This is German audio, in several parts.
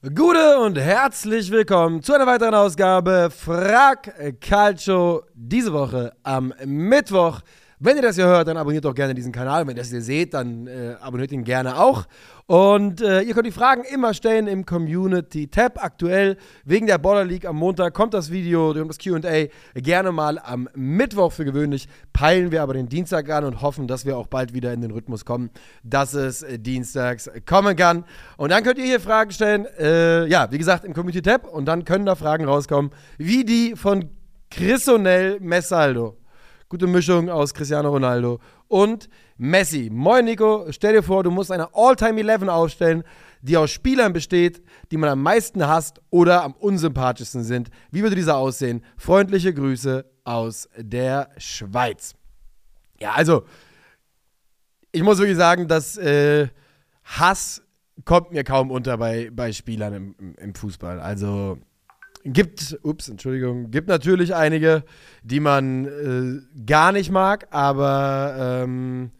Gute und herzlich willkommen zu einer weiteren Ausgabe Frag Calcio. Diese Woche am Mittwoch. Wenn ihr das hier hört, dann abonniert doch gerne diesen Kanal. Wenn ihr das hier seht, dann äh, abonniert ihn gerne auch. Und äh, ihr könnt die Fragen immer stellen im Community-Tab. Aktuell wegen der Border League am Montag kommt das Video und das QA gerne mal am Mittwoch für gewöhnlich. Peilen wir aber den Dienstag an und hoffen, dass wir auch bald wieder in den Rhythmus kommen, dass es äh, dienstags kommen kann. Und dann könnt ihr hier Fragen stellen. Äh, ja, wie gesagt, im Community-Tab. Und dann können da Fragen rauskommen, wie die von Chrisonel Messaldo. Gute Mischung aus Cristiano Ronaldo und Messi. Moin Nico, stell dir vor, du musst eine All-Time 11 aufstellen, die aus Spielern besteht, die man am meisten hasst oder am unsympathischsten sind. Wie würde dieser aussehen? Freundliche Grüße aus der Schweiz. Ja, also, ich muss wirklich sagen, dass äh, Hass kommt mir kaum unter bei, bei Spielern im, im, im Fußball. Also, Gibt, ups, Entschuldigung, gibt natürlich einige, die man äh, gar nicht mag, aber ähm,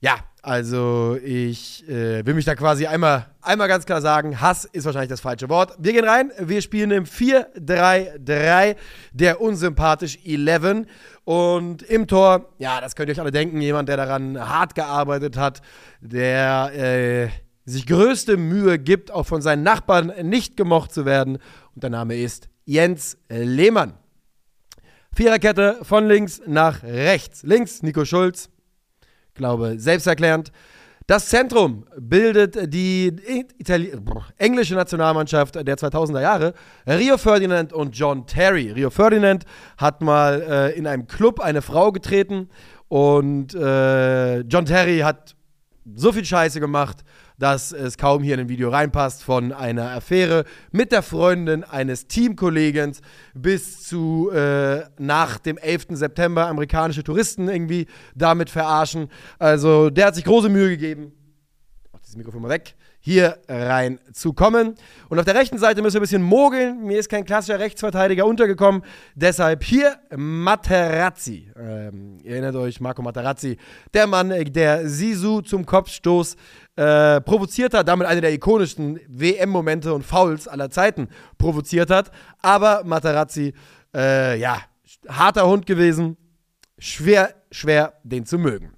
ja, also ich äh, will mich da quasi einmal, einmal ganz klar sagen, Hass ist wahrscheinlich das falsche Wort. Wir gehen rein, wir spielen im 4-3-3, der unsympathisch 11. Und im Tor, ja, das könnt ihr euch alle denken, jemand, der daran hart gearbeitet hat, der äh, sich größte Mühe gibt, auch von seinen Nachbarn nicht gemocht zu werden. Und der Name ist Jens Lehmann. Viererkette von links nach rechts. Links Nico Schulz, glaube selbsterklärend. Das Zentrum bildet die Itali englische Nationalmannschaft der 2000er Jahre. Rio Ferdinand und John Terry. Rio Ferdinand hat mal äh, in einem Club eine Frau getreten und äh, John Terry hat so viel Scheiße gemacht dass es kaum hier in ein Video reinpasst, von einer Affäre mit der Freundin eines Teamkollegen bis zu äh, nach dem 11. September amerikanische Touristen irgendwie damit verarschen. Also der hat sich große Mühe gegeben. Mach das Mikrofon mal weg hier reinzukommen. Und auf der rechten Seite müssen wir ein bisschen mogeln. Mir ist kein klassischer Rechtsverteidiger untergekommen. Deshalb hier Materazzi. Ähm, ihr erinnert euch, Marco Materazzi, der Mann, äh, der Sisu zum Kopfstoß äh, provoziert hat, damit eine der ikonischsten WM-Momente und Fouls aller Zeiten provoziert hat. Aber Materazzi, äh, ja, harter Hund gewesen. Schwer, schwer, den zu mögen.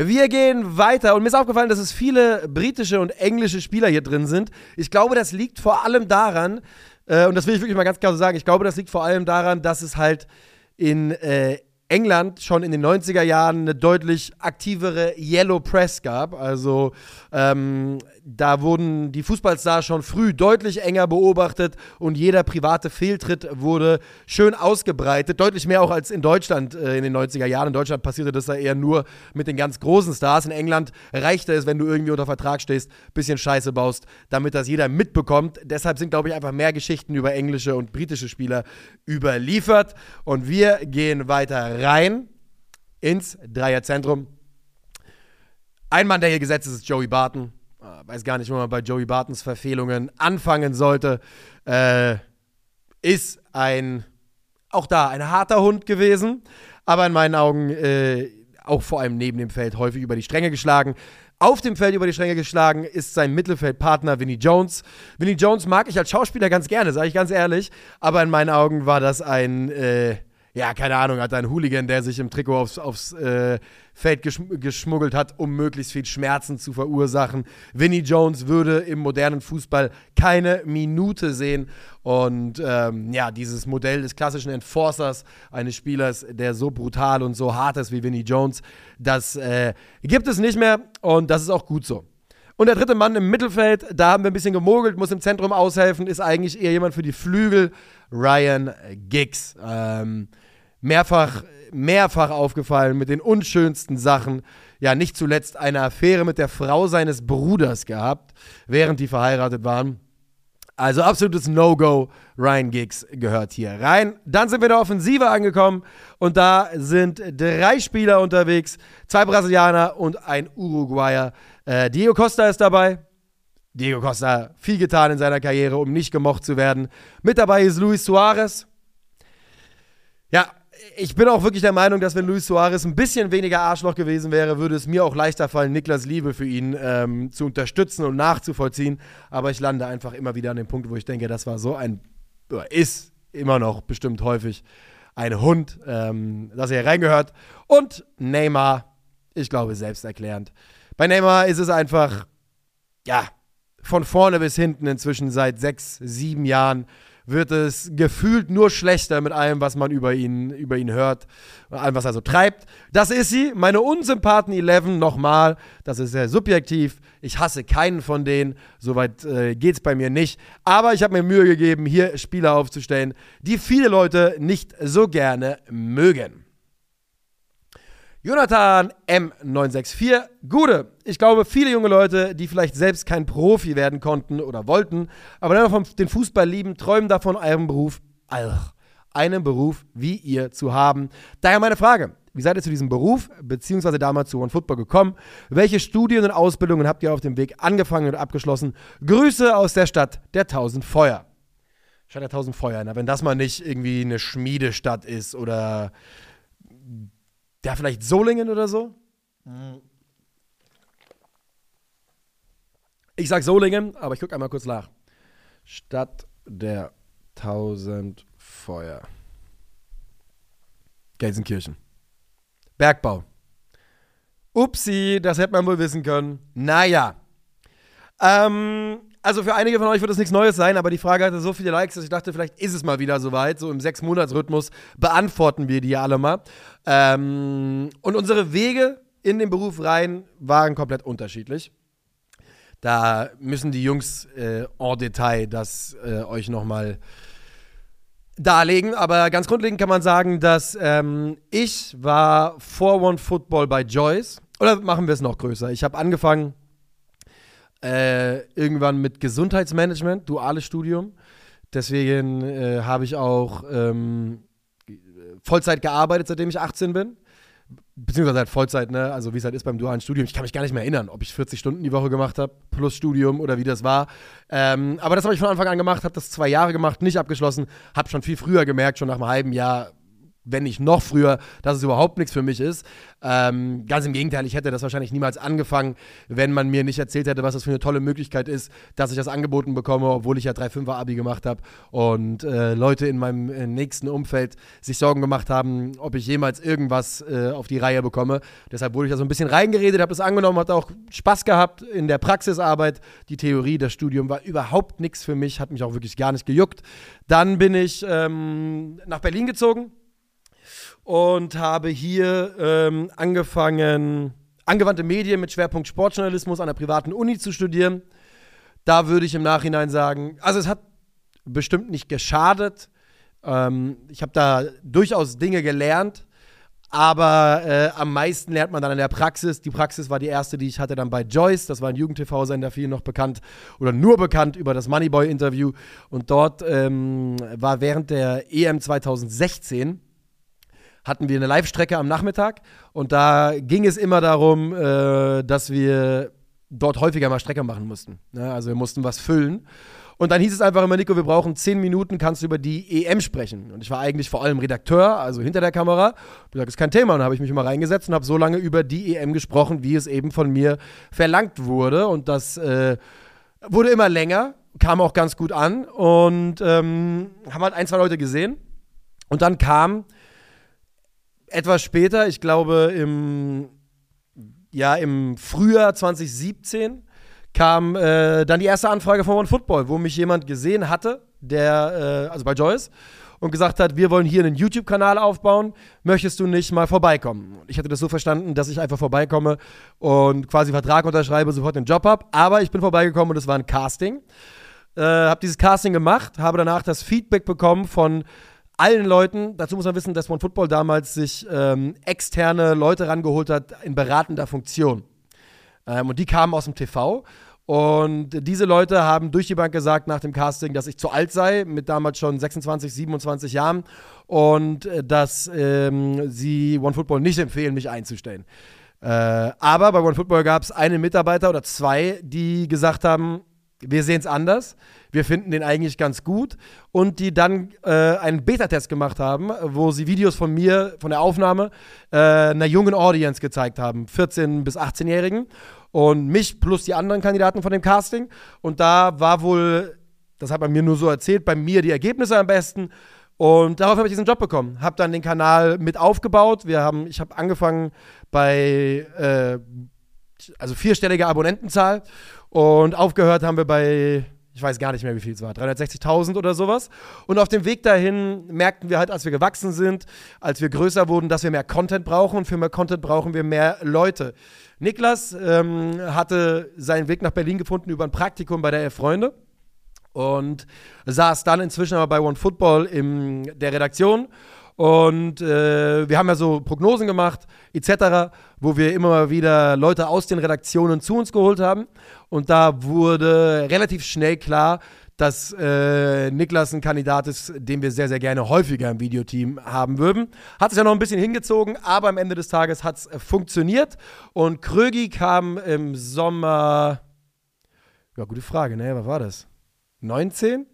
Wir gehen weiter und mir ist aufgefallen, dass es viele britische und englische Spieler hier drin sind. Ich glaube, das liegt vor allem daran, äh, und das will ich wirklich mal ganz klar so sagen, ich glaube, das liegt vor allem daran, dass es halt in äh, England schon in den 90er Jahren eine deutlich aktivere Yellow Press gab. Also ähm, da wurden die Fußballstars schon früh deutlich enger beobachtet und jeder private Fehltritt wurde schön ausgebreitet. Deutlich mehr auch als in Deutschland äh, in den 90er Jahren. In Deutschland passierte das da eher nur mit den ganz großen Stars. In England reichte es, wenn du irgendwie unter Vertrag stehst, bisschen Scheiße baust, damit das jeder mitbekommt. Deshalb sind, glaube ich, einfach mehr Geschichten über englische und britische Spieler überliefert. Und wir gehen weiter rein ins Dreierzentrum. Ein Mann, der hier gesetzt ist, ist Joey Barton. Äh, weiß gar nicht, wo man bei Joey Bartons Verfehlungen anfangen sollte. Äh, ist ein, auch da, ein harter Hund gewesen, aber in meinen Augen äh, auch vor allem neben dem Feld häufig über die Stränge geschlagen. Auf dem Feld über die Stränge geschlagen ist sein Mittelfeldpartner Vinnie Jones. Vinnie Jones mag ich als Schauspieler ganz gerne, sage ich ganz ehrlich, aber in meinen Augen war das ein äh, ja, keine Ahnung, hat ein Hooligan, der sich im Trikot aufs, aufs äh, Feld geschm geschmuggelt hat, um möglichst viel Schmerzen zu verursachen. Vinnie Jones würde im modernen Fußball keine Minute sehen. Und ähm, ja, dieses Modell des klassischen Enforcers, eines Spielers, der so brutal und so hart ist wie Vinnie Jones, das äh, gibt es nicht mehr und das ist auch gut so. Und der dritte Mann im Mittelfeld, da haben wir ein bisschen gemogelt, muss im Zentrum aushelfen, ist eigentlich eher jemand für die Flügel, Ryan Giggs. Ähm, mehrfach, mehrfach aufgefallen mit den unschönsten Sachen. Ja, nicht zuletzt eine Affäre mit der Frau seines Bruders gehabt, während die verheiratet waren. Also absolutes No-Go. Ryan Giggs gehört hier rein. Dann sind wir in der Offensive angekommen und da sind drei Spieler unterwegs: zwei Brasilianer und ein Uruguayer. Äh, Diego Costa ist dabei. Diego Costa viel getan in seiner Karriere, um nicht gemocht zu werden. Mit dabei ist Luis Suarez. Ja, ich bin auch wirklich der Meinung, dass wenn Luis Suarez ein bisschen weniger Arschloch gewesen wäre, würde es mir auch leichter fallen, Niklas Liebe für ihn ähm, zu unterstützen und nachzuvollziehen. Aber ich lande einfach immer wieder an dem Punkt, wo ich denke, das war so ein, ist immer noch bestimmt häufig ein Hund, ähm, dass er reingehört. Und Neymar, ich glaube, selbsterklärend. Bei Neymar ist es einfach, ja, von vorne bis hinten inzwischen seit sechs, sieben Jahren wird es gefühlt nur schlechter mit allem, was man über ihn, über ihn hört, allem, was er so treibt. Das ist sie, meine Unsympathen 11 nochmal. Das ist sehr subjektiv. Ich hasse keinen von denen. Soweit äh, geht es bei mir nicht. Aber ich habe mir Mühe gegeben, hier Spieler aufzustellen, die viele Leute nicht so gerne mögen. Jonathan M964. Gude. Ich glaube, viele junge Leute, die vielleicht selbst kein Profi werden konnten oder wollten, aber dennoch den Fußball lieben, träumen davon, einen Beruf, einen Beruf wie ihr zu haben. Daher meine Frage. Wie seid ihr zu diesem Beruf, beziehungsweise damals zu One Football gekommen? Welche Studien und Ausbildungen habt ihr auf dem Weg angefangen und abgeschlossen? Grüße aus der Stadt der Tausend Feuer. Stadt der Tausend Feuer, na, wenn das mal nicht irgendwie eine Schmiedestadt ist oder ja, vielleicht Solingen oder so? Ich sag Solingen, aber ich gucke einmal kurz nach. Stadt der Tausend Feuer. Gelsenkirchen. Bergbau. Upsi, das hätte man wohl wissen können. Naja. Ähm, also für einige von euch wird es nichts Neues sein, aber die Frage hatte so viele Likes, dass ich dachte, vielleicht ist es mal wieder soweit. So im Sechs-Monats-Rhythmus beantworten wir die alle mal. Ähm, und unsere Wege in den Beruf rein waren komplett unterschiedlich. Da müssen die Jungs äh, en Detail das äh, euch nochmal darlegen. Aber ganz grundlegend kann man sagen, dass ähm, ich war vor One Football bei Joyce. Oder machen wir es noch größer? Ich habe angefangen äh, irgendwann mit Gesundheitsmanagement, duales Studium. Deswegen äh, habe ich auch ähm, Vollzeit gearbeitet, seitdem ich 18 bin. Beziehungsweise halt Vollzeit, ne? Also wie es halt ist beim dualen Studium. Ich kann mich gar nicht mehr erinnern, ob ich 40 Stunden die Woche gemacht habe, plus Studium oder wie das war. Ähm, aber das habe ich von Anfang an gemacht, habe das zwei Jahre gemacht, nicht abgeschlossen, habe schon viel früher gemerkt, schon nach einem halben Jahr, wenn nicht noch früher, dass es überhaupt nichts für mich ist. Ähm, ganz im Gegenteil, ich hätte das wahrscheinlich niemals angefangen, wenn man mir nicht erzählt hätte, was das für eine tolle Möglichkeit ist, dass ich das angeboten bekomme, obwohl ich ja 3-5er Abi gemacht habe und äh, Leute in meinem äh, nächsten Umfeld sich Sorgen gemacht haben, ob ich jemals irgendwas äh, auf die Reihe bekomme. Deshalb wurde ich da so ein bisschen reingeredet, habe das angenommen, hatte auch Spaß gehabt in der Praxisarbeit. Die Theorie, das Studium war überhaupt nichts für mich, hat mich auch wirklich gar nicht gejuckt. Dann bin ich ähm, nach Berlin gezogen und habe hier ähm, angefangen, angewandte Medien mit Schwerpunkt Sportjournalismus an der privaten Uni zu studieren. Da würde ich im Nachhinein sagen, also es hat bestimmt nicht geschadet. Ähm, ich habe da durchaus Dinge gelernt, aber äh, am meisten lernt man dann in der Praxis. Die Praxis war die erste, die ich hatte dann bei Joyce. Das war ein Jugend-TV-Sender, viel noch bekannt oder nur bekannt über das Moneyboy-Interview. Und dort ähm, war während der EM 2016 hatten wir eine Live-Strecke am Nachmittag und da ging es immer darum, äh, dass wir dort häufiger mal Strecke machen mussten. Ja, also wir mussten was füllen. Und dann hieß es einfach immer, Nico, wir brauchen zehn Minuten, kannst du über die EM sprechen. Und ich war eigentlich vor allem Redakteur, also hinter der Kamera. Ich gesagt, ist kein Thema. Und dann habe ich mich immer reingesetzt und habe so lange über die EM gesprochen, wie es eben von mir verlangt wurde. Und das äh, wurde immer länger, kam auch ganz gut an. Und ähm, haben halt ein, zwei Leute gesehen. Und dann kam etwas später, ich glaube im, ja, im Frühjahr 2017, kam äh, dann die erste Anfrage von One Football, wo mich jemand gesehen hatte, der, äh, also bei Joyce, und gesagt hat, wir wollen hier einen YouTube-Kanal aufbauen, möchtest du nicht mal vorbeikommen? Ich hatte das so verstanden, dass ich einfach vorbeikomme und quasi Vertrag unterschreibe, sofort den Job habe, aber ich bin vorbeigekommen und es war ein Casting. Äh, habe dieses Casting gemacht, habe danach das Feedback bekommen von allen Leuten, dazu muss man wissen, dass One Football damals sich ähm, externe Leute rangeholt hat in beratender Funktion. Ähm, und die kamen aus dem TV. Und diese Leute haben durch die Bank gesagt nach dem Casting, dass ich zu alt sei, mit damals schon 26, 27 Jahren, und äh, dass ähm, sie One Football nicht empfehlen, mich einzustellen. Äh, aber bei One Football gab es einen Mitarbeiter oder zwei, die gesagt haben, wir sehen es anders. Wir finden den eigentlich ganz gut. Und die dann äh, einen Beta-Test gemacht haben, wo sie Videos von mir, von der Aufnahme, äh, einer jungen Audience gezeigt haben, 14- bis 18-Jährigen. Und mich plus die anderen Kandidaten von dem Casting. Und da war wohl, das hat man mir nur so erzählt, bei mir die Ergebnisse am besten. Und darauf habe ich diesen Job bekommen. Habe dann den Kanal mit aufgebaut. Wir haben, ich habe angefangen bei äh, also vierstellige Abonnentenzahl und aufgehört haben wir bei, ich weiß gar nicht mehr, wie viel es war, 360.000 oder sowas. Und auf dem Weg dahin merkten wir halt, als wir gewachsen sind, als wir größer wurden, dass wir mehr Content brauchen und für mehr Content brauchen wir mehr Leute. Niklas ähm, hatte seinen Weg nach Berlin gefunden über ein Praktikum bei der Elf Freunde und saß dann inzwischen aber bei OneFootball in der Redaktion und äh, wir haben ja so Prognosen gemacht, etc., wo wir immer wieder Leute aus den Redaktionen zu uns geholt haben. Und da wurde relativ schnell klar, dass äh, Niklas ein Kandidat ist, den wir sehr, sehr gerne häufiger im Videoteam haben würden. Hat sich ja noch ein bisschen hingezogen, aber am Ende des Tages hat es funktioniert. Und Krögi kam im Sommer. Ja, gute Frage, ne? Was war das? 19?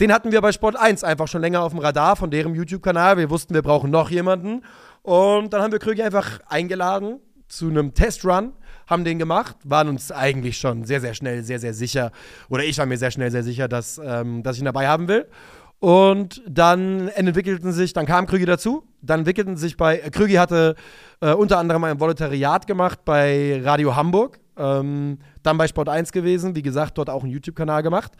Den hatten wir bei Sport 1 einfach schon länger auf dem Radar von deren YouTube-Kanal. Wir wussten, wir brauchen noch jemanden. Und dann haben wir Krüger einfach eingeladen zu einem Testrun, haben den gemacht, waren uns eigentlich schon sehr, sehr schnell, sehr, sehr sicher, oder ich war mir sehr schnell sehr sicher, dass, ähm, dass ich ihn dabei haben will. Und dann entwickelten sich, dann kam Krügi dazu, dann entwickelten sich bei, äh, Krügi hatte äh, unter anderem ein Volontariat gemacht bei Radio Hamburg, ähm, dann bei Sport 1 gewesen, wie gesagt, dort auch einen YouTube-Kanal gemacht.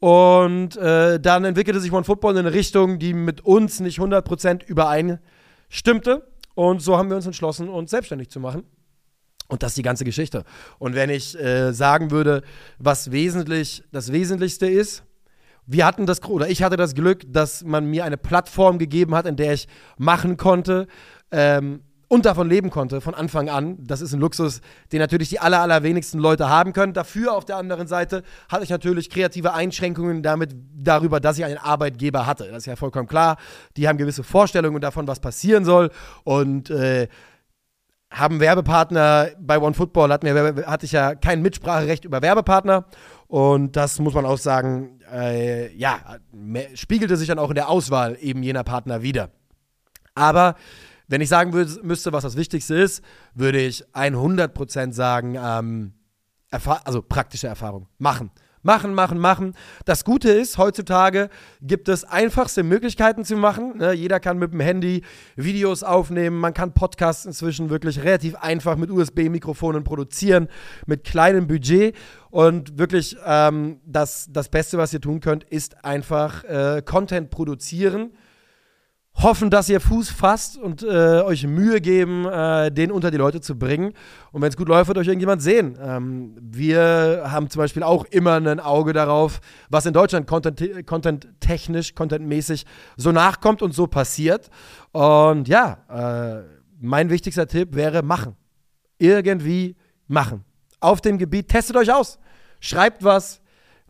Und äh, dann entwickelte sich One Football in eine Richtung, die mit uns nicht 100% übereinstimmte. Und so haben wir uns entschlossen, uns selbstständig zu machen. Und das ist die ganze Geschichte. Und wenn ich äh, sagen würde, was wesentlich das Wesentlichste ist, wir hatten das, oder ich hatte das Glück, dass man mir eine Plattform gegeben hat, in der ich machen konnte, ähm, und davon leben konnte von Anfang an. Das ist ein Luxus, den natürlich die aller, allerwenigsten Leute haben können. Dafür auf der anderen Seite hatte ich natürlich kreative Einschränkungen damit, darüber, dass ich einen Arbeitgeber hatte. Das ist ja vollkommen klar. Die haben gewisse Vorstellungen davon, was passieren soll. Und äh, haben Werbepartner bei OneFootball, hatten wir, hatte ich ja kein Mitspracherecht über Werbepartner. Und das muss man auch sagen, äh, ja, spiegelte sich dann auch in der Auswahl eben jener Partner wieder. Aber wenn ich sagen würde, müsste, was das Wichtigste ist, würde ich 100% sagen, ähm, also praktische Erfahrung. Machen. Machen, machen, machen. Das Gute ist, heutzutage gibt es einfachste Möglichkeiten zu machen. Ne? Jeder kann mit dem Handy Videos aufnehmen. Man kann Podcasts inzwischen wirklich relativ einfach mit USB-Mikrofonen produzieren, mit kleinem Budget. Und wirklich ähm, das, das Beste, was ihr tun könnt, ist einfach äh, Content produzieren hoffen, dass ihr Fuß fasst und äh, euch Mühe geben, äh, den unter die Leute zu bringen. Und wenn es gut läuft, wird euch irgendjemand sehen. Ähm, wir haben zum Beispiel auch immer ein Auge darauf, was in Deutschland content, content contentmäßig so nachkommt und so passiert. Und ja, äh, mein wichtigster Tipp wäre machen. Irgendwie machen. Auf dem Gebiet, testet euch aus. Schreibt was,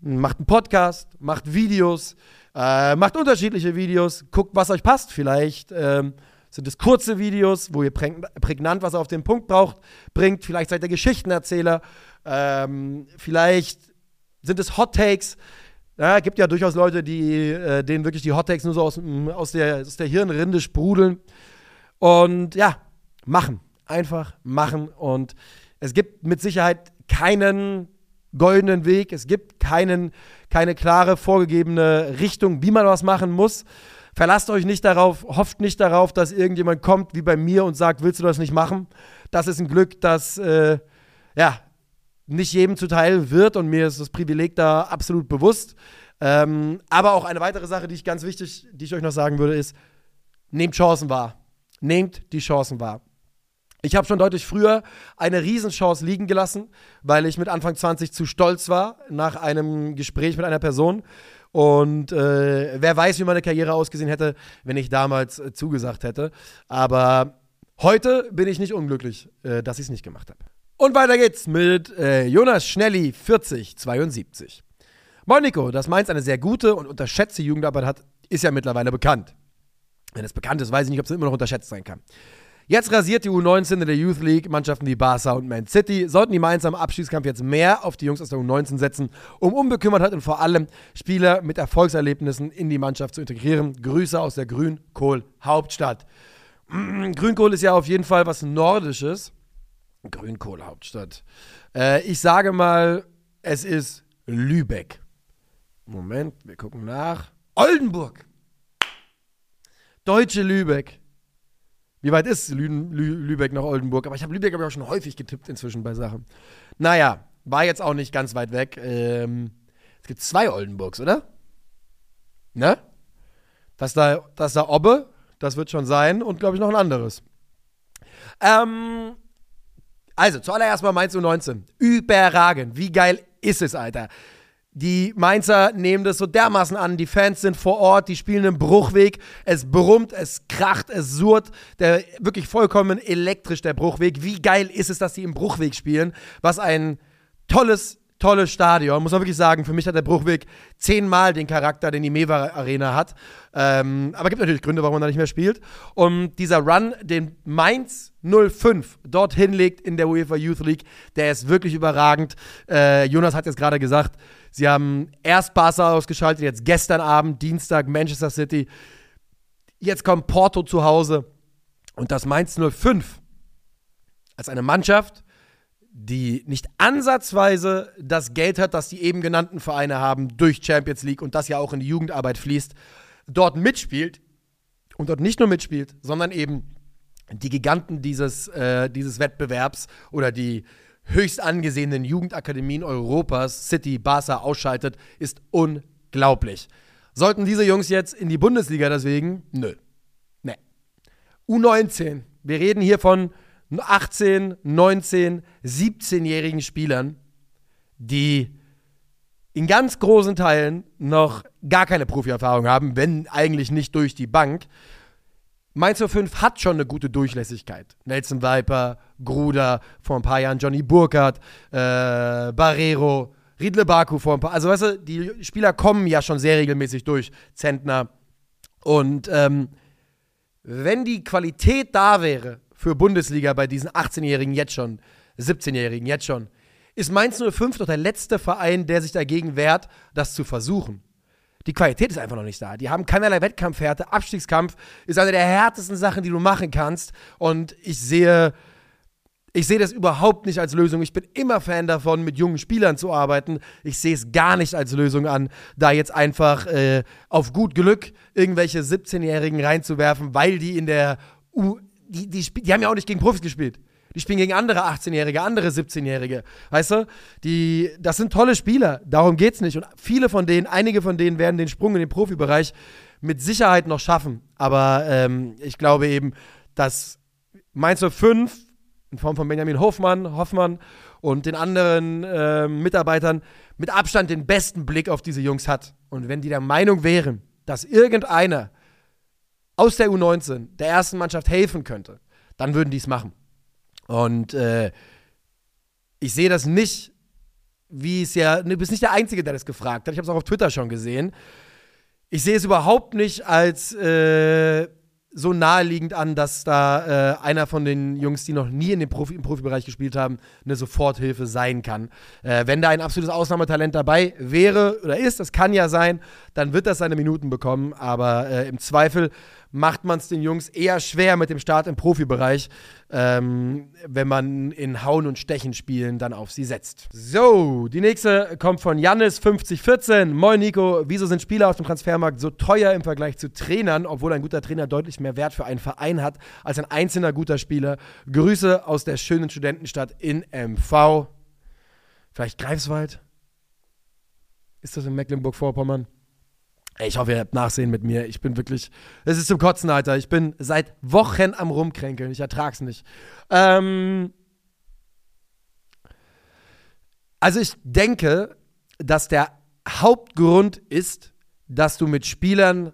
macht einen Podcast, macht Videos, äh, macht unterschiedliche Videos, guckt, was euch passt. Vielleicht ähm, sind es kurze Videos, wo ihr prägnant was auf den Punkt braucht, bringt. Vielleicht seid ihr Geschichtenerzähler. Ähm, vielleicht sind es Hot Takes. Ja, gibt ja durchaus Leute, die, äh, denen wirklich die Hot Takes nur so aus, aus, der, aus der Hirnrinde sprudeln. Und ja, machen. Einfach machen. Und es gibt mit Sicherheit keinen goldenen Weg. Es gibt keinen, keine klare vorgegebene Richtung, wie man was machen muss. Verlasst euch nicht darauf, hofft nicht darauf, dass irgendjemand kommt wie bei mir und sagt, willst du das nicht machen? Das ist ein Glück, das äh, ja, nicht jedem zuteil wird und mir ist das Privileg da absolut bewusst. Ähm, aber auch eine weitere Sache, die ich ganz wichtig, die ich euch noch sagen würde, ist, nehmt Chancen wahr. Nehmt die Chancen wahr. Ich habe schon deutlich früher eine Riesenchance liegen gelassen, weil ich mit Anfang 20 zu stolz war nach einem Gespräch mit einer Person. Und äh, wer weiß, wie meine Karriere ausgesehen hätte, wenn ich damals äh, zugesagt hätte. Aber heute bin ich nicht unglücklich, äh, dass ich es nicht gemacht habe. Und weiter geht's mit äh, Jonas Schnelli, 40, 72. Moin Nico, dass Mainz eine sehr gute und unterschätzte Jugendarbeit hat, ist ja mittlerweile bekannt. Wenn es bekannt ist, weiß ich nicht, ob es immer noch unterschätzt sein kann. Jetzt rasiert die U19 in der Youth League Mannschaften wie Barca und Man City. Sollten die Mainzer im Abschiedskampf jetzt mehr auf die Jungs aus der U19 setzen, um Unbekümmertheit und vor allem Spieler mit Erfolgserlebnissen in die Mannschaft zu integrieren. Grüße aus der Grünkohl-Hauptstadt. Grünkohl ist ja auf jeden Fall was Nordisches. Grünkohl-Hauptstadt. Äh, ich sage mal, es ist Lübeck. Moment, wir gucken nach. Oldenburg. Deutsche Lübeck. Wie weit ist Lü Lü Lübeck nach Oldenburg? Aber ich habe Lübeck aber auch schon häufig getippt inzwischen bei Sachen. Naja, war jetzt auch nicht ganz weit weg. Ähm, es gibt zwei Oldenburgs, oder? Ne? Das da, das da Obbe, das wird schon sein. Und glaube ich noch ein anderes. Ähm, also, zuallererst mal Mainz U19. Überragend. Wie geil ist es, Alter? Die Mainzer nehmen das so dermaßen an. Die Fans sind vor Ort, die spielen im Bruchweg. Es brummt, es kracht, es surrt. Der wirklich vollkommen elektrisch, der Bruchweg. Wie geil ist es, dass die im Bruchweg spielen? Was ein tolles, tolles Stadion. Muss man wirklich sagen, für mich hat der Bruchweg zehnmal den Charakter, den die Mewa Arena hat. Ähm, aber gibt natürlich Gründe, warum man da nicht mehr spielt. Und dieser Run, den Mainz 05 dort hinlegt in der UEFA Youth League, der ist wirklich überragend. Äh, Jonas hat jetzt gerade gesagt, Sie haben erst Barca ausgeschaltet, jetzt gestern Abend, Dienstag, Manchester City. Jetzt kommt Porto zu Hause. Und das Mainz 05 als eine Mannschaft, die nicht ansatzweise das Geld hat, das die eben genannten Vereine haben durch Champions League und das ja auch in die Jugendarbeit fließt, dort mitspielt und dort nicht nur mitspielt, sondern eben die Giganten dieses, äh, dieses Wettbewerbs oder die höchst angesehenen Jugendakademien Europas, City, Barca, ausschaltet, ist unglaublich. Sollten diese Jungs jetzt in die Bundesliga deswegen? Nö. Nee. U19. Wir reden hier von 18, 19, 17-jährigen Spielern, die in ganz großen Teilen noch gar keine Profierfahrung haben, wenn eigentlich nicht durch die Bank. Mainz 05 hat schon eine gute Durchlässigkeit. Nelson Viper, Gruder, vor ein paar Jahren Johnny Burkhardt, äh, Barrero, Riedle Baku vor ein paar. Also, weißt du, die Spieler kommen ja schon sehr regelmäßig durch. Zentner. Und ähm, wenn die Qualität da wäre für Bundesliga bei diesen 18-Jährigen jetzt schon, 17-Jährigen jetzt schon, ist Mainz 05 doch der letzte Verein, der sich dagegen wehrt, das zu versuchen. Die Qualität ist einfach noch nicht da. Die haben keinerlei Wettkampfhärte. Abstiegskampf ist eine der härtesten Sachen, die du machen kannst. Und ich sehe, ich sehe das überhaupt nicht als Lösung. Ich bin immer Fan davon, mit jungen Spielern zu arbeiten. Ich sehe es gar nicht als Lösung an, da jetzt einfach äh, auf gut Glück irgendwelche 17-Jährigen reinzuwerfen, weil die in der U. Die, die, die haben ja auch nicht gegen Profis gespielt. Die spielen gegen andere 18-Jährige, andere 17-Jährige. Weißt du? Die, das sind tolle Spieler. Darum geht's nicht. Und viele von denen, einige von denen werden den Sprung in den Profibereich mit Sicherheit noch schaffen. Aber ähm, ich glaube eben, dass Mainz 5 in Form von Benjamin Hoffmann, Hoffmann und den anderen äh, Mitarbeitern mit Abstand den besten Blick auf diese Jungs hat. Und wenn die der Meinung wären, dass irgendeiner aus der U19 der ersten Mannschaft helfen könnte, dann würden die es machen. Und äh, ich sehe das nicht, wie es ja, du bist nicht der Einzige, der das gefragt hat. Ich habe es auch auf Twitter schon gesehen. Ich sehe es überhaupt nicht als äh, so naheliegend an, dass da äh, einer von den Jungs, die noch nie in dem Profi, im Profibereich gespielt haben, eine Soforthilfe sein kann. Äh, wenn da ein absolutes Ausnahmetalent dabei wäre oder ist, das kann ja sein, dann wird das seine Minuten bekommen. Aber äh, im Zweifel macht man es den Jungs eher schwer mit dem Start im Profibereich, ähm, wenn man in Hauen und Stechen spielen dann auf sie setzt. So, die nächste kommt von Jannis 5014. Moin Nico, wieso sind Spieler auf dem Transfermarkt so teuer im Vergleich zu Trainern, obwohl ein guter Trainer deutlich mehr Wert für einen Verein hat als ein einzelner guter Spieler? Grüße aus der schönen Studentenstadt in MV. Vielleicht Greifswald? Ist das in Mecklenburg-Vorpommern? Ich hoffe, ihr habt Nachsehen mit mir. Ich bin wirklich. Es ist zum Kotzen, Alter. Ich bin seit Wochen am Rumkränkeln. Ich ertrag's nicht. Ähm also, ich denke, dass der Hauptgrund ist, dass du mit Spielern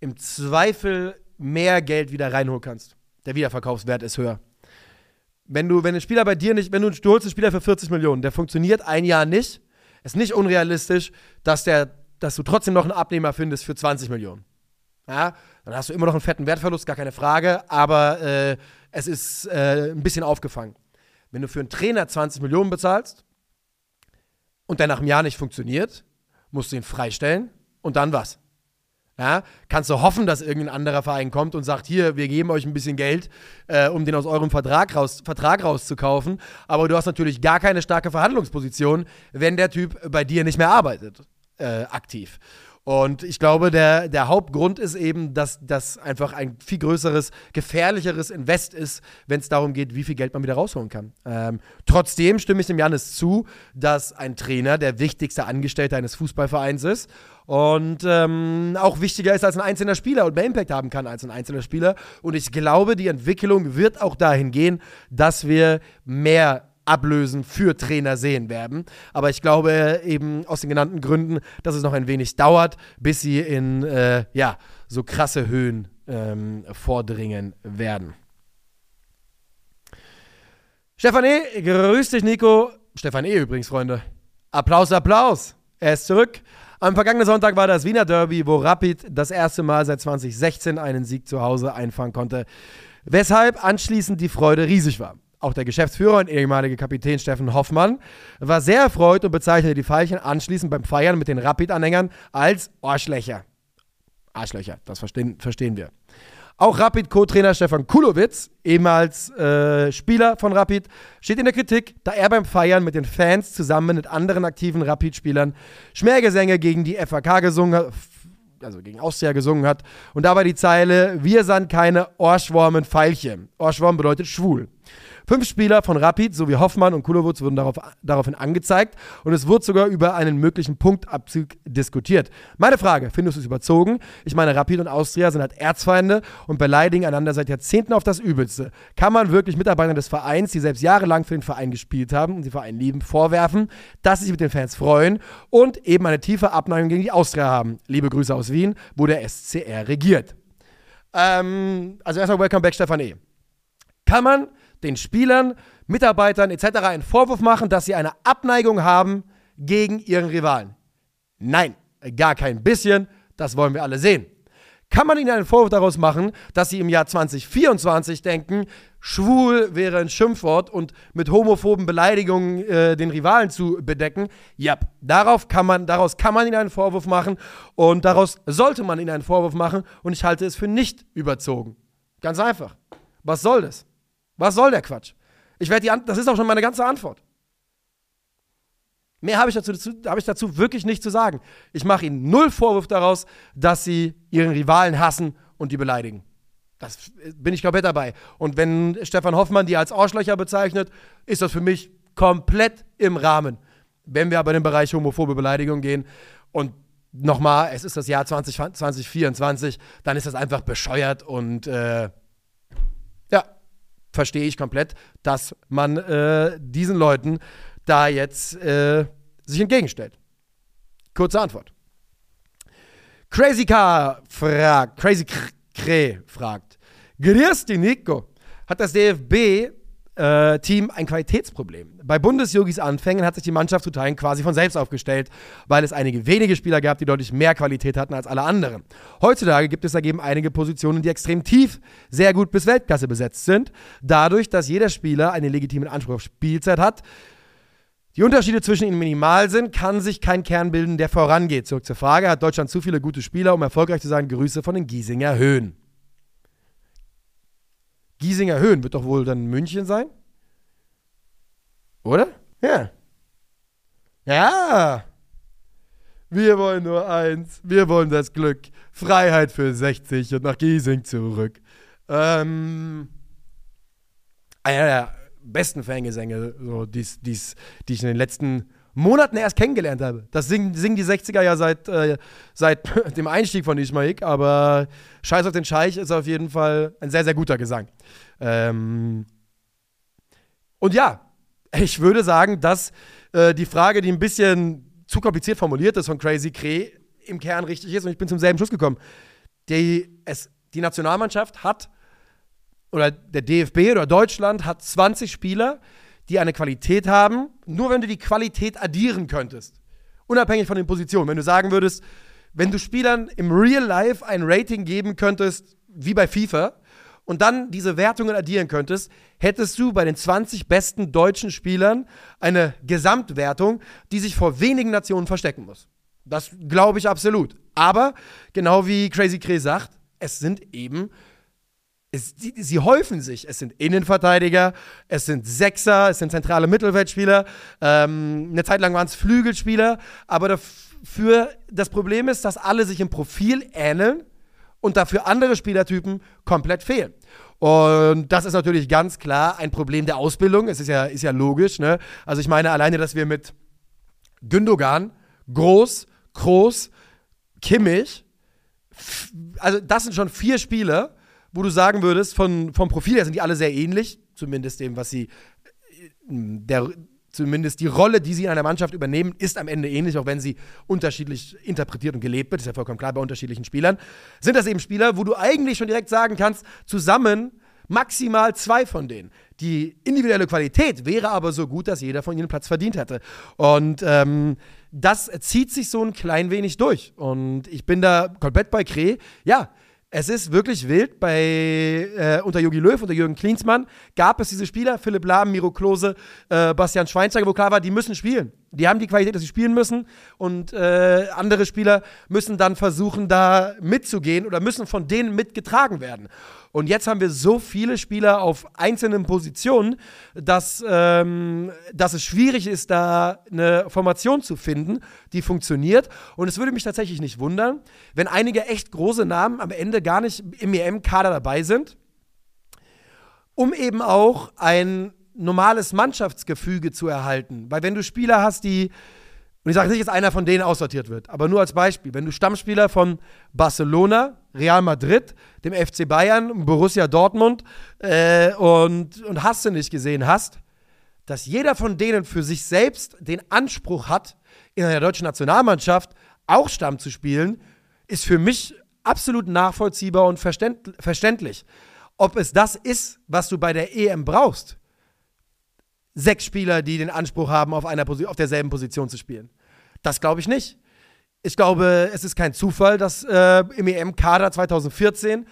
im Zweifel mehr Geld wieder reinholen kannst. Der Wiederverkaufswert ist höher. Wenn du, wenn ein Spieler bei dir nicht, wenn du, du holst einen Spieler für 40 Millionen, der funktioniert ein Jahr nicht, ist nicht unrealistisch, dass der dass du trotzdem noch einen Abnehmer findest für 20 Millionen. Ja, Dann hast du immer noch einen fetten Wertverlust, gar keine Frage, aber äh, es ist äh, ein bisschen aufgefangen. Wenn du für einen Trainer 20 Millionen bezahlst und der nach einem Jahr nicht funktioniert, musst du ihn freistellen und dann was? Ja, kannst du hoffen, dass irgendein anderer Verein kommt und sagt, hier, wir geben euch ein bisschen Geld, äh, um den aus eurem Vertrag, raus, Vertrag rauszukaufen. Aber du hast natürlich gar keine starke Verhandlungsposition, wenn der Typ bei dir nicht mehr arbeitet, äh, aktiv. Und ich glaube, der, der Hauptgrund ist eben, dass das einfach ein viel größeres, gefährlicheres Invest ist, wenn es darum geht, wie viel Geld man wieder rausholen kann. Ähm, trotzdem stimme ich dem Janis zu, dass ein Trainer der wichtigste Angestellte eines Fußballvereins ist und ähm, auch wichtiger ist als ein einzelner Spieler und mehr Impact haben kann als ein einzelner Spieler. Und ich glaube, die Entwicklung wird auch dahin gehen, dass wir mehr Ablösen für Trainer sehen werden. Aber ich glaube eben aus den genannten Gründen, dass es noch ein wenig dauert, bis sie in äh, ja, so krasse Höhen ähm, vordringen werden. Stefan E., grüß dich, Nico. Stefan E. übrigens, Freunde. Applaus, Applaus. Er ist zurück. Am vergangenen Sonntag war das Wiener Derby, wo Rapid das erste Mal seit 2016 einen Sieg zu Hause einfangen konnte. Weshalb anschließend die Freude riesig war. Auch der Geschäftsführer und ehemalige Kapitän Steffen Hoffmann war sehr erfreut und bezeichnete die Veilchen anschließend beim Feiern mit den Rapid-Anhängern als Arschlöcher. Arschlöcher, das verstehen, verstehen wir. Auch Rapid-Co-Trainer Stefan Kulowitz, ehemals äh, Spieler von Rapid, steht in der Kritik, da er beim Feiern mit den Fans zusammen mit anderen aktiven Rapid-Spielern Schmähgesänge gegen die FAK gesungen hat, also gegen Austria gesungen hat und dabei die Zeile, wir sind keine Orschwormen Pfeilchen. Orschworm bedeutet schwul. Fünf Spieler von Rapid sowie Hoffmann und Kulowitz wurden darauf, daraufhin angezeigt und es wurde sogar über einen möglichen Punktabzug diskutiert. Meine Frage, findest du es überzogen? Ich meine, Rapid und Austria sind halt Erzfeinde und beleidigen einander seit Jahrzehnten auf das Übelste. Kann man wirklich Mitarbeitern des Vereins, die selbst jahrelang für den Verein gespielt haben und den Verein lieben, vorwerfen, dass sie sich mit den Fans freuen und eben eine tiefe Abneigung gegen die Austria haben? Liebe Grüße aus Wien, wo der SCR regiert. Ähm, also erstmal Welcome back, Stefan E. Kann man den Spielern, Mitarbeitern etc. einen Vorwurf machen, dass sie eine Abneigung haben gegen ihren Rivalen. Nein, gar kein bisschen. Das wollen wir alle sehen. Kann man ihnen einen Vorwurf daraus machen, dass sie im Jahr 2024 denken, schwul wäre ein Schimpfwort und mit homophoben Beleidigungen äh, den Rivalen zu bedecken? Ja, darauf kann man, daraus kann man ihnen einen Vorwurf machen und daraus sollte man ihnen einen Vorwurf machen und ich halte es für nicht überzogen. Ganz einfach. Was soll das? Was soll der Quatsch? Ich werde die An das ist auch schon meine ganze Antwort. Mehr habe ich, dazu, hab ich dazu wirklich nicht zu sagen. Ich mache ihnen null Vorwurf daraus, dass sie ihren Rivalen hassen und die beleidigen. Das bin ich komplett dabei. Und wenn Stefan Hoffmann die als Arschlöcher bezeichnet, ist das für mich komplett im Rahmen. Wenn wir aber in den Bereich homophobe Beleidigung gehen und nochmal, es ist das Jahr 20, 2024, dann ist das einfach bescheuert und äh, verstehe ich komplett, dass man äh, diesen Leuten da jetzt äh, sich entgegenstellt. Kurze Antwort. Crazy Car fragt, Crazy Kre fragt, grüß die Nico, hat das DFB äh, Team ein Qualitätsproblem. Bei Bundesjogis Anfängen hat sich die Mannschaft zu Teilen quasi von selbst aufgestellt, weil es einige wenige Spieler gab, die deutlich mehr Qualität hatten als alle anderen. Heutzutage gibt es dagegen einige Positionen, die extrem tief, sehr gut bis Weltklasse besetzt sind. Dadurch, dass jeder Spieler einen legitimen Anspruch auf Spielzeit hat, die Unterschiede zwischen ihnen minimal sind, kann sich kein Kern bilden, der vorangeht. Zurück zur Frage, hat Deutschland zu viele gute Spieler, um erfolgreich zu sein? Grüße von den Giesinger Höhen. Giesinger Höhen wird doch wohl dann München sein? Oder? Ja. Ja. Wir wollen nur eins. Wir wollen das Glück. Freiheit für 60 und nach Giesing zurück. Ähm, einer der besten Fangesänge, so, die ich in den letzten Monaten erst kennengelernt habe. Das singen, singen die 60er ja seit, äh, seit dem Einstieg von Ismaik, aber Scheiß auf den Scheich ist auf jeden Fall ein sehr, sehr guter Gesang. Ähm und ja, ich würde sagen, dass äh, die Frage, die ein bisschen zu kompliziert formuliert ist von Crazy Cree, im Kern richtig ist und ich bin zum selben Schluss gekommen. Die, es, die Nationalmannschaft hat, oder der DFB oder Deutschland hat 20 Spieler, die eine Qualität haben, nur wenn du die Qualität addieren könntest. Unabhängig von den Positionen. Wenn du sagen würdest, wenn du Spielern im Real Life ein Rating geben könntest, wie bei FIFA, und dann diese Wertungen addieren könntest, hättest du bei den 20 besten deutschen Spielern eine Gesamtwertung, die sich vor wenigen Nationen verstecken muss. Das glaube ich absolut. Aber genau wie Crazy Cray sagt, es sind eben es, sie, sie, häufen sich. Es sind Innenverteidiger, es sind Sechser, es sind zentrale Mittelfeldspieler. Ähm, eine Zeit lang waren es Flügelspieler. Aber dafür, das Problem ist, dass alle sich im Profil ähneln und dafür andere Spielertypen komplett fehlen. Und das ist natürlich ganz klar ein Problem der Ausbildung. Es ist ja, ist ja logisch. Ne? Also ich meine alleine, dass wir mit Gündogan, Groß, Kroos, Kimmich, also das sind schon vier Spieler, wo du sagen würdest, von, vom Profil her sind die alle sehr ähnlich, zumindest dem, was sie, der, zumindest die Rolle, die sie in einer Mannschaft übernehmen, ist am Ende ähnlich, auch wenn sie unterschiedlich interpretiert und gelebt wird, ist ja vollkommen klar bei unterschiedlichen Spielern, sind das eben Spieler, wo du eigentlich schon direkt sagen kannst, zusammen maximal zwei von denen. Die individuelle Qualität wäre aber so gut, dass jeder von ihnen Platz verdient hätte. Und ähm, das zieht sich so ein klein wenig durch. Und ich bin da komplett bei Kreh. Ja, es ist wirklich wild. Bei, äh, unter Jogi Löw, unter Jürgen Klinsmann gab es diese Spieler, Philipp Lahm, Miro Klose, äh, Bastian Schweinsteiger, wo klar war, die müssen spielen. Die haben die Qualität, dass sie spielen müssen. Und äh, andere Spieler müssen dann versuchen, da mitzugehen oder müssen von denen mitgetragen werden. Und jetzt haben wir so viele Spieler auf einzelnen Positionen, dass, ähm, dass es schwierig ist, da eine Formation zu finden, die funktioniert. Und es würde mich tatsächlich nicht wundern, wenn einige echt große Namen am Ende gar nicht im EM-Kader dabei sind, um eben auch ein normales Mannschaftsgefüge zu erhalten. Weil wenn du Spieler hast, die und ich sage nicht, dass einer von denen aussortiert wird, aber nur als Beispiel. Wenn du Stammspieler von Barcelona, Real Madrid, dem FC Bayern, Borussia Dortmund äh, und, und hast du nicht gesehen hast, dass jeder von denen für sich selbst den Anspruch hat, in einer deutschen Nationalmannschaft auch Stamm zu spielen, ist für mich absolut nachvollziehbar und verständlich. Ob es das ist, was du bei der EM brauchst, sechs Spieler, die den Anspruch haben, auf, einer auf derselben Position zu spielen. Das glaube ich nicht. Ich glaube, es ist kein Zufall, dass äh, im EM-Kader 2014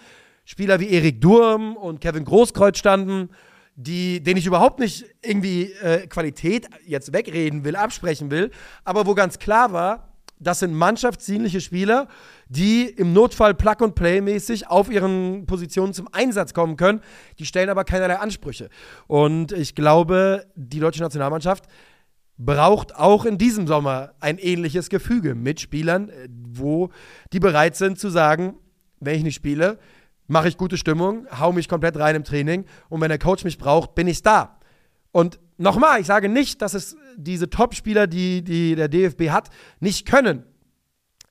Spieler wie Erik Durm und Kevin Großkreuz standen, die, denen ich überhaupt nicht irgendwie äh, Qualität jetzt wegreden will, absprechen will, aber wo ganz klar war, das sind mannschaftsdienliche Spieler, die im Notfall Plug and Play mäßig auf ihren Positionen zum Einsatz kommen können. Die stellen aber keinerlei Ansprüche. Und ich glaube, die deutsche Nationalmannschaft braucht auch in diesem Sommer ein ähnliches Gefüge mit Spielern, äh, wo die bereit sind zu sagen, wenn ich nicht spiele, mache ich gute Stimmung, hau mich komplett rein im Training und wenn der Coach mich braucht, bin ich da. Und nochmal, ich sage nicht, dass es diese Top-Spieler, die, die der DFB hat, nicht können.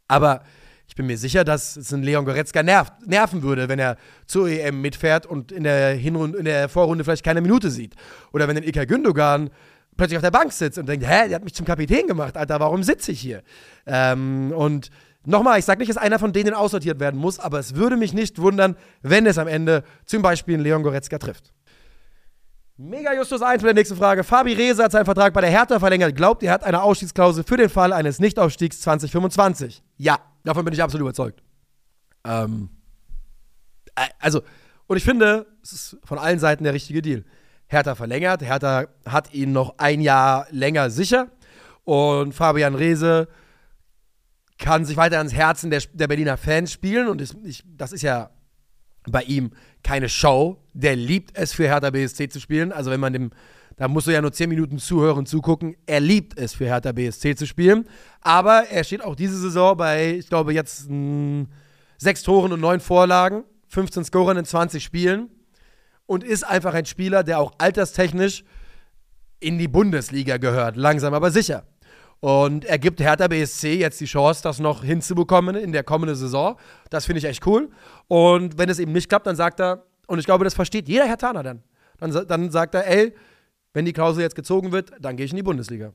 Aber ich bin mir sicher, dass es einen Leon Goretzka nervt, nerven würde, wenn er zur EM mitfährt und in der, Hinrunde, in der Vorrunde vielleicht keine Minute sieht. Oder wenn ein Ilkay Gündogan plötzlich auf der Bank sitzt und denkt, hä, der hat mich zum Kapitän gemacht, Alter, warum sitze ich hier? Ähm, und nochmal, ich sage nicht, dass einer von denen aussortiert werden muss, aber es würde mich nicht wundern, wenn es am Ende zum Beispiel einen Leon Goretzka trifft. Mega Justus 1 mit der nächsten Frage. Fabi Rehse hat seinen Vertrag bei der Hertha verlängert. Glaubt ihr, hat eine Ausstiegsklausel für den Fall eines Nichtaufstiegs 2025? Ja, davon bin ich absolut überzeugt. Ähm, also, und ich finde, es ist von allen Seiten der richtige Deal. Hertha verlängert, Hertha hat ihn noch ein Jahr länger sicher und Fabian Rehse kann sich weiter ans Herzen der, der Berliner Fans spielen und ich, ich, das ist ja bei ihm keine Show. Der liebt es für Hertha BSC zu spielen. Also wenn man dem, da musst du ja nur 10 Minuten zuhören zugucken. Er liebt es für Hertha BSC zu spielen. Aber er steht auch diese Saison bei, ich glaube, jetzt mh, hm, sechs Toren und neun Vorlagen, 15 Scorern in 20 Spielen und ist einfach ein Spieler, der auch alterstechnisch in die Bundesliga gehört. Langsam aber sicher. Und er gibt Hertha BSC jetzt die Chance, das noch hinzubekommen in der kommenden Saison. Das finde ich echt cool. Und wenn es eben nicht klappt, dann sagt er, und ich glaube, das versteht jeder Hertaner dann. Dann, dann sagt er, ey, wenn die Klausel jetzt gezogen wird, dann gehe ich in die Bundesliga.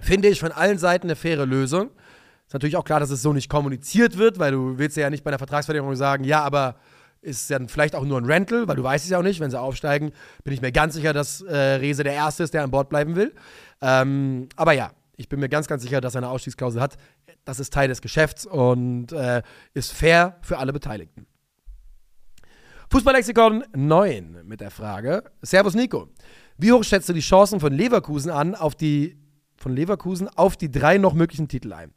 Finde ich von allen Seiten eine faire Lösung. Ist natürlich auch klar, dass es so nicht kommuniziert wird, weil du willst ja nicht bei einer Vertragsverlängerung sagen, ja, aber ist dann vielleicht auch nur ein Rental, weil du weißt es ja auch nicht. Wenn sie aufsteigen, bin ich mir ganz sicher, dass äh, Rese der Erste ist, der an Bord bleiben will. Ähm, aber ja, Ich bin mir ganz, ganz sicher, dass er eine Ausstiegsklausel hat. Das ist Teil des Geschäfts und äh, ist fair für alle Beteiligten. Fußballlexikon 9 mit der Frage: Servus Nico. Wie hoch schätzt du die Chancen von Leverkusen an, auf die, von Leverkusen auf die drei noch möglichen Titel ein?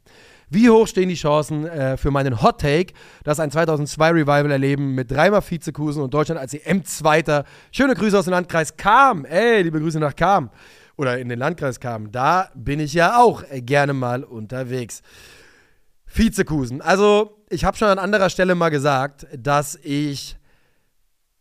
Wie hoch stehen die Chancen äh, für meinen Hot Take, dass ein 2002 Revival erleben mit dreimal Vizekusen und Deutschland als EM-Zweiter? Schöne Grüße aus dem Landkreis Kam. Ey, liebe Grüße nach Kam. Oder in den Landkreis Kam. Da bin ich ja auch gerne mal unterwegs. Vizekusen. Also, ich habe schon an anderer Stelle mal gesagt, dass ich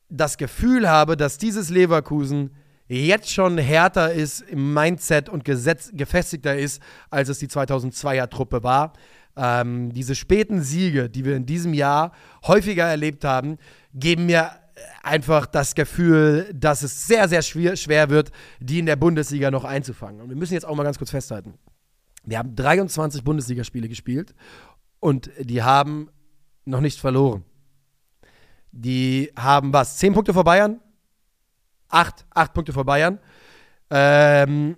das Gefühl habe, dass dieses Leverkusen jetzt schon härter ist im Mindset und gesetz, gefestigter ist, als es die 2002er Truppe war. Ähm, diese späten Siege, die wir in diesem Jahr häufiger erlebt haben, geben mir einfach das Gefühl, dass es sehr, sehr schwer, schwer wird, die in der Bundesliga noch einzufangen. Und wir müssen jetzt auch mal ganz kurz festhalten. Wir haben 23 Bundesligaspiele gespielt und die haben noch nicht verloren. Die haben was? 10 Punkte vor Bayern? Acht, acht Punkte vor Bayern. Ähm,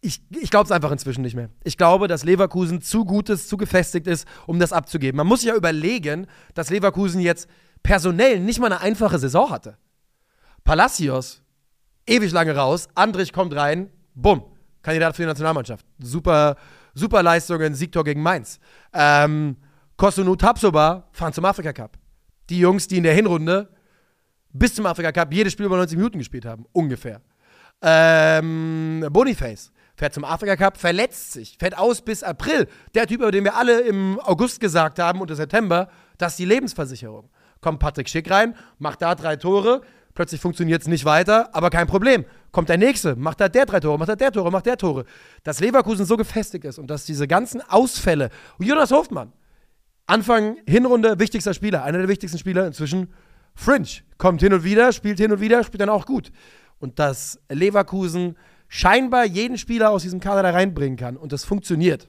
ich, ich glaube es einfach inzwischen nicht mehr. Ich glaube, dass Leverkusen zu gut ist, zu gefestigt ist, um das abzugeben. Man muss sich ja überlegen, dass Leverkusen jetzt personell nicht mal eine einfache Saison hatte. Palacios, ewig lange raus, Andrich kommt rein, bumm, Kandidat für die Nationalmannschaft. Super, super Leistungen, Siegtor gegen Mainz. Ähm, Kosunu Tapsoba fahren zum Afrika Cup. Die Jungs, die in der Hinrunde bis zum Afrika Cup jedes Spiel über 90 Minuten gespielt haben, ungefähr. Ähm, Boniface fährt zum Afrika Cup, verletzt sich, fährt aus bis April. Der Typ, über den wir alle im August gesagt haben und im September, das ist die Lebensversicherung. Kommt Patrick Schick rein, macht da drei Tore, plötzlich funktioniert es nicht weiter, aber kein Problem. Kommt der Nächste, macht da der drei Tore, macht da der Tore, macht der Tore. Dass Leverkusen so gefestigt ist und dass diese ganzen Ausfälle, Jonas Hofmann, Anfang Hinrunde wichtigster Spieler, einer der wichtigsten Spieler inzwischen Fringe kommt hin und wieder, spielt hin und wieder, spielt dann auch gut. Und dass Leverkusen scheinbar jeden Spieler aus diesem Kader da reinbringen kann und das funktioniert.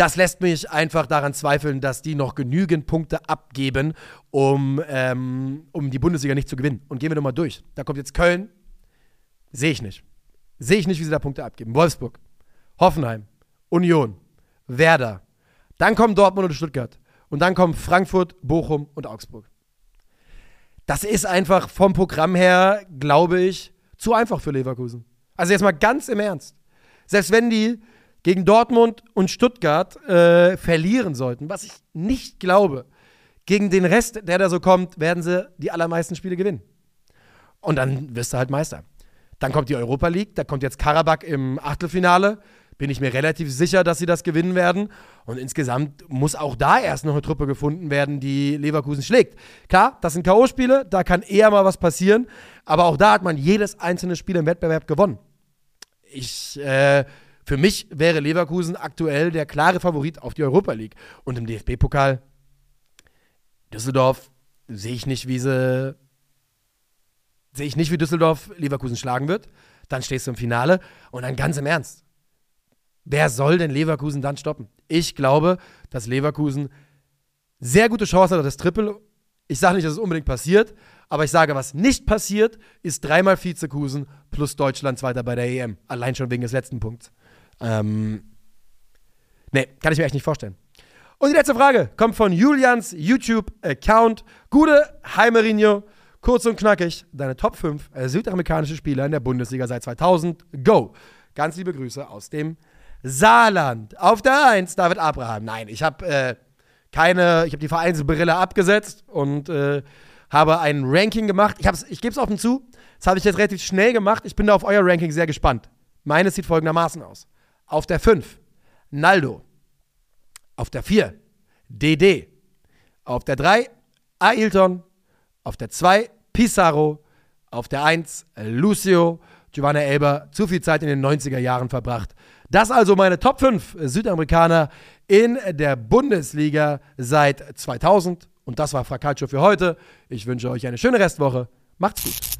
Das lässt mich einfach daran zweifeln, dass die noch genügend Punkte abgeben, um, ähm, um die Bundesliga nicht zu gewinnen. Und gehen wir nochmal durch. Da kommt jetzt Köln. Sehe ich nicht. Sehe ich nicht, wie sie da Punkte abgeben. Wolfsburg, Hoffenheim, Union, Werder. Dann kommen Dortmund und Stuttgart. Und dann kommen Frankfurt, Bochum und Augsburg das ist einfach vom Programm her, glaube ich, zu einfach für Leverkusen. Also jetzt mal ganz im Ernst. Selbst wenn die gegen Dortmund und Stuttgart äh, verlieren sollten, was ich nicht glaube, gegen den Rest, der da so kommt, werden sie die allermeisten Spiele gewinnen. Und dann wirst du halt Meister. Dann kommt die Europa League, da kommt jetzt Karabakh im Achtelfinale bin ich mir relativ sicher, dass sie das gewinnen werden. Und insgesamt muss auch da erst noch eine Truppe gefunden werden, die Leverkusen schlägt. Klar, das sind K.O.-Spiele, da kann eher mal was passieren. Aber auch da hat man jedes einzelne Spiel im Wettbewerb gewonnen. Ich, äh, für mich wäre Leverkusen aktuell der klare Favorit auf die Europa League. Und im DFB-Pokal, Düsseldorf, sehe ich nicht, wie sie. Sehe ich nicht, wie Düsseldorf Leverkusen schlagen wird. Dann stehst du im Finale und dann ganz im Ernst. Wer soll denn Leverkusen dann stoppen? Ich glaube, dass Leverkusen sehr gute Chance hat auf das Triple. Ich sage nicht, dass es unbedingt passiert, aber ich sage, was nicht passiert, ist dreimal Vizekusen plus Deutschland Zweiter bei der EM. Allein schon wegen des letzten Punkts. Ähm, nee, kann ich mir echt nicht vorstellen. Und die letzte Frage kommt von Julians YouTube-Account. Gute Heimerinho, kurz und knackig, deine Top 5 südamerikanische Spieler in der Bundesliga seit 2000. Go! Ganz liebe Grüße aus dem Saarland. Auf der 1 David Abraham. Nein, ich habe äh, keine, ich habe die Vereinsbrille abgesetzt und äh, habe ein Ranking gemacht. Ich, ich gebe es offen zu, das habe ich jetzt relativ schnell gemacht. Ich bin da auf euer Ranking sehr gespannt. Meines sieht folgendermaßen aus. Auf der 5 Naldo. Auf der 4 DD. Auf der 3 Ailton. Auf der 2 Pizarro. Auf der 1 Lucio. Giovanna Elber zu viel Zeit in den 90er Jahren verbracht. Das also meine Top 5 Südamerikaner in der Bundesliga seit 2000. Und das war Fracalcio für heute. Ich wünsche euch eine schöne Restwoche. Macht's gut.